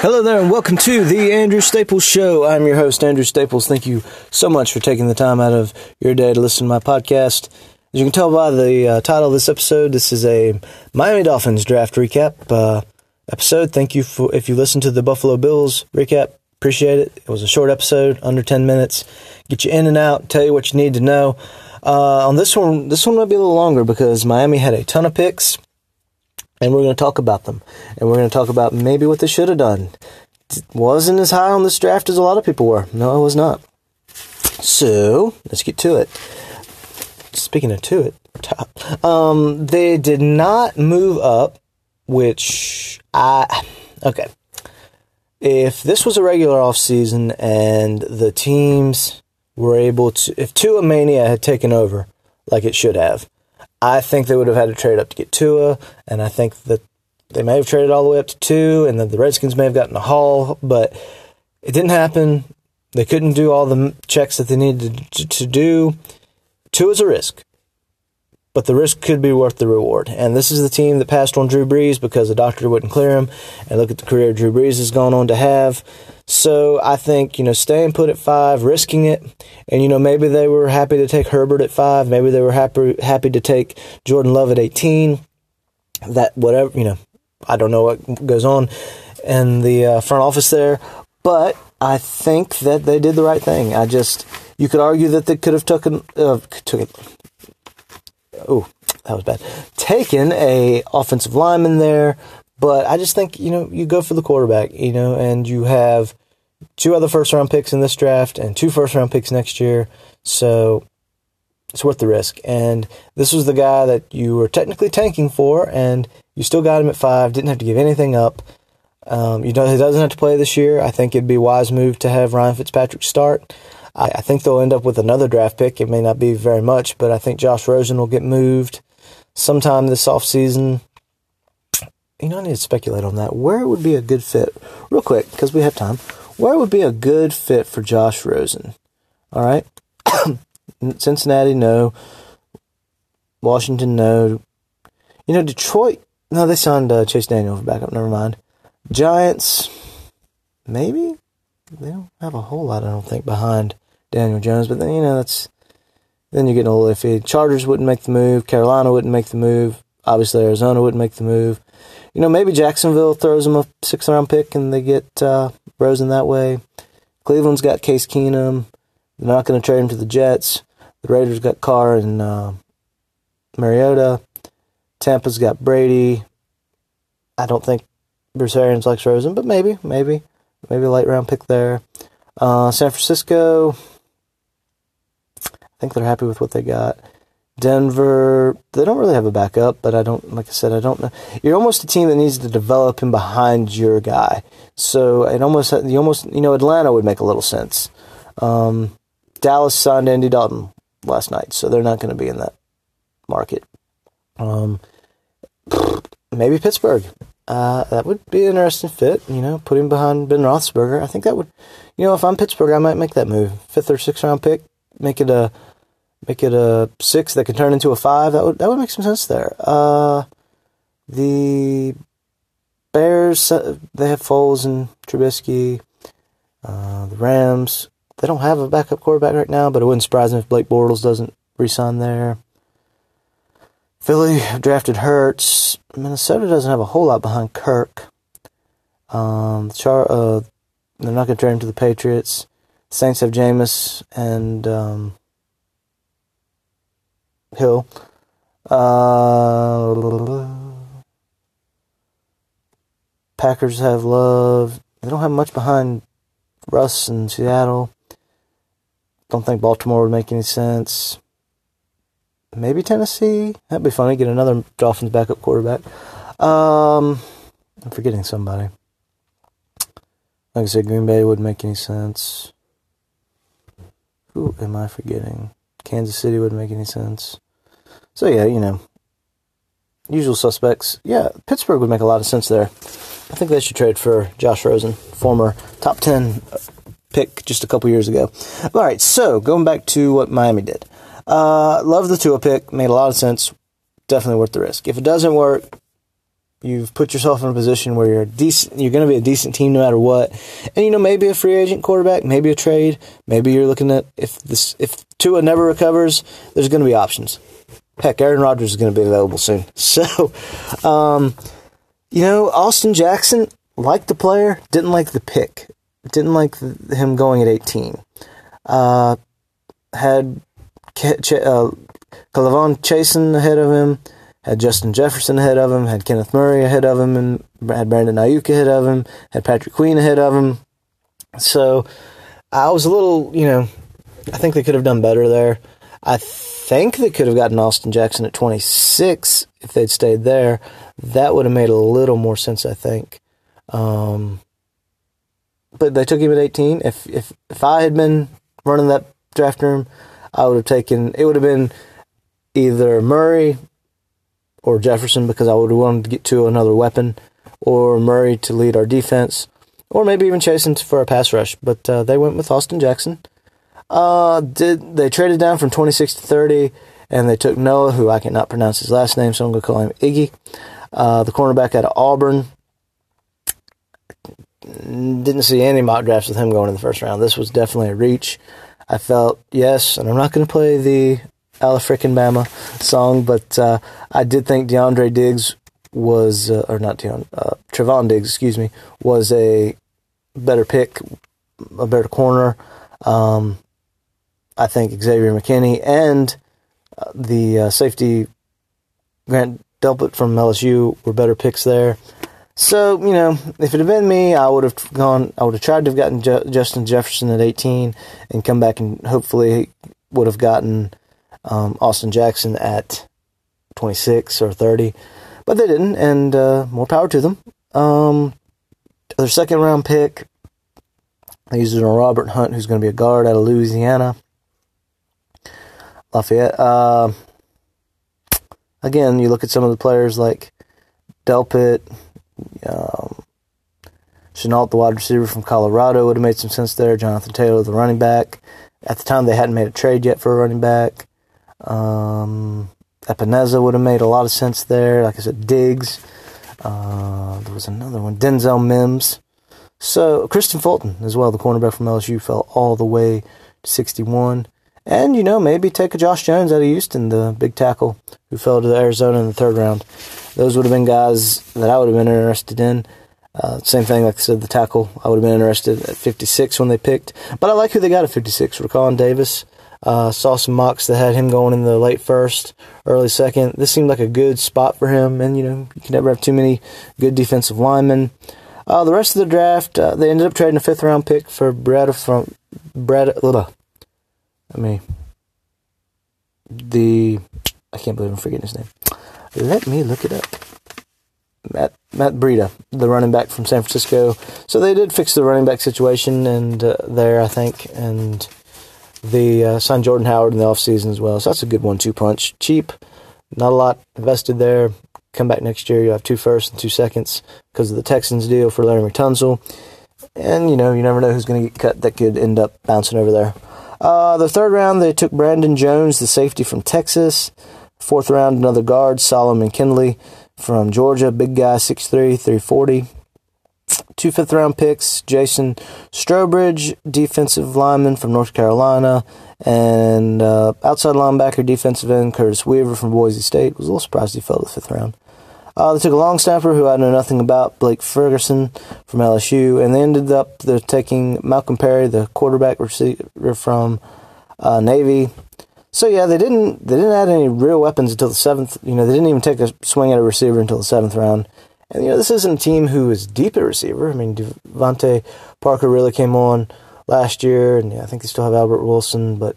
Hello there, and welcome to the Andrew Staples Show. I'm your host, Andrew Staples. Thank you so much for taking the time out of your day to listen to my podcast. As you can tell by the uh, title of this episode, this is a Miami Dolphins draft recap uh, episode. Thank you for if you listened to the Buffalo Bills recap. Appreciate it. It was a short episode, under ten minutes. Get you in and out, tell you what you need to know. Uh, on this one, this one might be a little longer because Miami had a ton of picks and we're going to talk about them. And we're going to talk about maybe what they should have done. Wasn't as high on this draft as a lot of people were. No, it was not. So let's get to it. Speaking of to it, um, they did not move up, which I okay. If this was a regular off season and the teams were able to, if Tua Mania had taken over like it should have, I think they would have had to trade up to get Tua, and I think that they may have traded all the way up to two, and then the Redskins may have gotten a haul, but it didn't happen. They couldn't do all the checks that they needed to, to do. Tua is a risk, but the risk could be worth the reward. And this is the team that passed on Drew Brees because the doctor wouldn't clear him. And look at the career Drew Brees has gone on to have. So I think, you know, staying put at five, risking it. And, you know, maybe they were happy to take Herbert at five. Maybe they were happy, happy to take Jordan Love at 18. That, whatever, you know, I don't know what goes on in the uh, front office there. But I think that they did the right thing. I just, you could argue that they could have taken, uh, took Oh, that was bad. Taken a offensive lineman there. But I just think, you know, you go for the quarterback, you know, and you have two other first round picks in this draft and two first round picks next year. So it's worth the risk. And this was the guy that you were technically tanking for, and you still got him at five, didn't have to give anything up. Um, you know, he doesn't have to play this year. I think it'd be wise move to have Ryan Fitzpatrick start. I, I think they'll end up with another draft pick. It may not be very much, but I think Josh Rosen will get moved sometime this offseason you know, I need to speculate on that. Where would be a good fit, real quick, because we have time. Where would be a good fit for Josh Rosen? All right, Cincinnati, no. Washington, no. You know, Detroit. No, they signed uh, Chase Daniel for backup. Never mind. Giants, maybe they don't have a whole lot. I don't think behind Daniel Jones, but then you know that's then you're getting a little iffy. Chargers wouldn't make the move. Carolina wouldn't make the move. Obviously, Arizona wouldn't make the move you know, maybe Jacksonville throws them a sixth round pick and they get uh, Rosen that way. Cleveland's got Case Keenum. They're not going to trade him to the Jets. The Raiders got Carr and uh, Mariota. Tampa's got Brady. I don't think Bruce Arians likes Rosen, but maybe, maybe, maybe a late round pick there. Uh, San Francisco, think they're happy with what they got. Denver, they don't really have a backup, but I don't, like I said, I don't know. You're almost a team that needs to develop him behind your guy. So it almost, you almost, you know, Atlanta would make a little sense. Um, Dallas signed Andy Dalton last night, so they're not going to be in that market. Um, maybe Pittsburgh. Uh, that would be an interesting fit, you know, put him behind Ben Roethlisberger. I think that would, you know, if I'm Pittsburgh, I might make that move. Fifth or sixth round pick, make it a, make it a six that can turn into a five. That would that would make some sense there. Uh, the Bears uh, they have Foles and Trubisky. Uh, the Rams they don't have a backup quarterback right now, but it wouldn't surprise me if Blake Bortles doesn't resign there. Philly drafted Hurts. Minnesota doesn't have a whole lot behind Kirk. Um, Char- uh, they're not going to trade him to the Patriots. Saints have Jameis and um, Hill. Uh, Packers have love. They don't have much behind Russ in Seattle. Don't think Baltimore would make any sense. Maybe Tennessee. That'd be funny. Get another Dolphins backup quarterback. Um, I'm forgetting somebody. Like I said, Green Bay wouldn't make any sense. Who am I forgetting? Kansas City wouldn't make any sense. So yeah, you know, usual suspects. Yeah, Pittsburgh would make a lot of sense there. I think they should trade for Josh Rosen, former top 10 pick just a couple years ago. All right, so going back to what Miami did. Uh, love the Tua pick, made a lot of sense. Definitely worth the risk. If it doesn't work, You've put yourself in a position where you're decent. You're going to be a decent team no matter what. And you know, maybe a free agent quarterback, maybe a trade. Maybe you're looking at if this if Tua never recovers, there's going to be options. Heck, Aaron Rodgers is going to be available soon. So, um, you know, Austin Jackson liked the player, didn't like the pick, didn't like him going at 18. Uh, had uh, K'Lavon Chaisson ahead of him had Justin Jefferson ahead of him, had Kenneth Murray ahead of him, and had Brandon Aiyuk ahead of him, had Patrick Queen ahead of him. So I was a little, you know, I think they could have done better there. I think they could have gotten Austin Jackson at 26 if they'd stayed there. That would have made a little more sense, I think. Um, but they took him at 18. If if if I had been running that draft room, I would have taken. It would have been either Murray, or Jefferson because I would have wanted to get to another weapon, or Murray to lead our defense, or maybe even Chaisson for a pass rush. But uh, they went with Austin Jackson. Uh, did they traded down from 26 to 30, and they took Noah, who I cannot pronounce his last name, so I'm going to call him Iggy, uh, the cornerback out of Auburn. Didn't see any mock drafts with him going in the first round. This was definitely a reach. I felt yes, and I'm not going to play the Alafrickin Bama song, but uh, I did think DeAndre Diggs was, uh, or not Deon, uh, Trevon Diggs, excuse me, was a better pick, a better corner. Um, I think Xavier McKinney and uh, the uh, safety Grant Delpit from LSU were better picks there. So, you know, if it had been me, I would have gone, I would have tried to have gotten Je- Justin Jefferson at 18 and come back and hopefully would have gotten um, Austin Jackson at 26 or 30, but they didn't, and uh, more power to them. Um, their second round pick, they used it on Robert Hunt, who's going to be a guard out of Louisiana. Lafayette. Uh, again, you look at some of the players like Delpit, um, Shenault, the wide receiver from Colorado, would have made some sense there. Jonathan Taylor, the running back. At the time, they hadn't made a trade yet for a running back. Um, Epenesa would have made a lot of sense there. Like I said, Diggs. Uh, there was another one, Denzel Mims. So Kristian Fulton as well, the cornerback from LSU, fell all the way to 61. And, you know, maybe take a Josh Jones out of Houston, the big tackle who fell to Arizona in the third round. Those would have been guys that I would have been interested in. Uh, same thing, like I said, the tackle. I would have been interested at 56 when they picked. But I like who they got at 56. Raekwon Davis, uh, saw some mocks that had him going in the late first, early second. This seemed like a good spot for him, and you know you can never have too many good defensive linemen. Uh, the rest of the draft, uh, they ended up trading a fifth round pick for Brad from. Ugh, I me. the I can't believe I'm forgetting his name. Let me look it up. Matt Matt Breida, the running back from San Francisco. So they did fix the running back situation, and uh, there I think, and the uh, signed Jordan Howard in the offseason as well. So that's a good one two punch. Cheap, not a lot invested there. Come back next year, you'll have two firsts and two seconds because of the Texans deal for Larry Tunsil. And, you know, you never know who's going to get cut that could end up bouncing over there. Uh, the third round, they took Brandon Jones, the safety from Texas. Fourth round, another guard, Solomon Kindley from Georgia, big guy, 6'3, 340 two fifth round picks Jason Strowbridge, defensive lineman from North Carolina, and uh, outside linebacker, defensive end Curtis Weaver from Boise State. Was a little surprised he fell to the fifth round. Uh, they took a long snapper who I know nothing about, Blake Ferguson from LSU, and they ended up they're taking Malcolm Perry, the quarterback receiver from uh, Navy. So yeah, they didn't they didn't add any real weapons until the seventh. You know, they didn't even take a swing at a receiver until the seventh round. And you know, this isn't a team who is deep at receiver. I mean, DeVante Parker really came on last year, and yeah, I think they still have Albert Wilson. But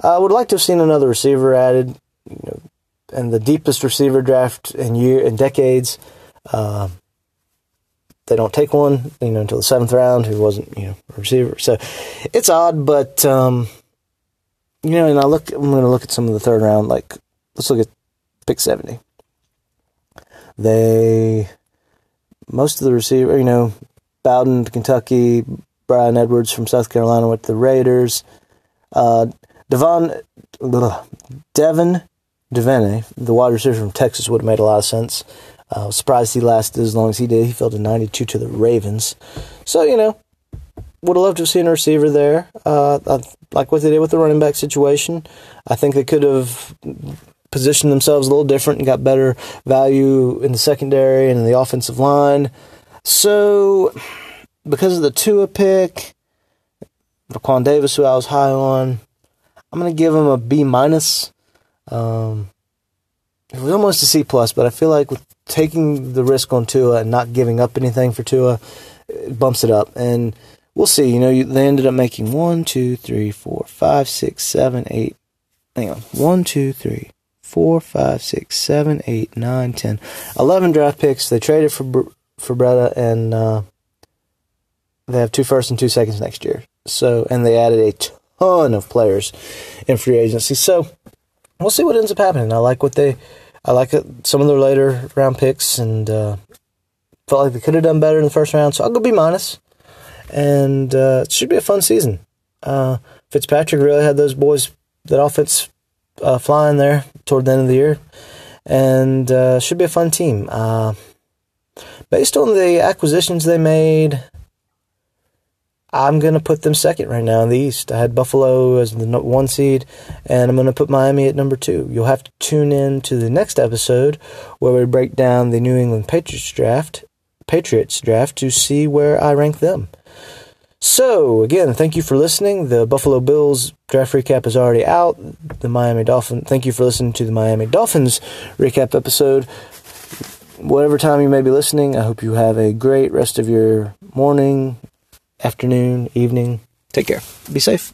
I would like to have seen another receiver added. And the deepest receiver draft in year in decades. Uh, they don't take one, you know, until the seventh round. Who wasn't, you know, a receiver. So it's odd, but um, you know, and I look. I'm going to look at some of the third round. Like, let's look at pick seventy. They most of the receiver, you know, Bowden, to Kentucky, Bryan Edwards from South Carolina with the Raiders, uh, Devon, Devin Duvernay, the wide receiver from Texas, would have made a lot of sense. Uh, surprised he lasted as long as he did. He fell to 92 to the Ravens. So, you know, would have loved to have seen a receiver there. Uh, I like what they did with the running back situation. I think they could have positioned themselves a little different and got better value in the secondary and in the offensive line. So, because of the Tua pick, Raekwon Davis, who I was high on, I'm going to give him a B minus. Um, it was almost a C plus, but I feel like with taking the risk on Tua and not giving up anything for Tua, it bumps it up. And we'll see. You know, they ended up making one, two, three, four, five, six, seven, eight. Hang on. One, two, three, four, five, six, seven, eight, nine, ten, eleven draft picks. They traded for for Breida, and uh, they have two firsts and two seconds next year. So, and they added a ton of players in free agency. So, we'll see what ends up happening. I like what they, I like it, some of their later round picks, and uh, felt like they could have done better in the first round. So I'll go B minus and uh, it should be a fun season. Uh, Fitzpatrick really had those boys, that offense uh, flying there toward the end of the year, and uh, should be a fun team. Uh, based on the acquisitions they made, I'm going to put them second right now in the East. I had Buffalo as the one seed, and I'm going to put Miami at number two. You'll have to tune in to the next episode where we break down the New England Patriots draft, Patriots draft to see where I rank them. So, again, thank you for listening. The Buffalo Bills draft recap is already out. The Miami Dolphins, thank you for listening to the Miami Dolphins recap episode. Whatever time you may be listening, I hope you have a great rest of your morning, afternoon, evening. Take care. Be safe.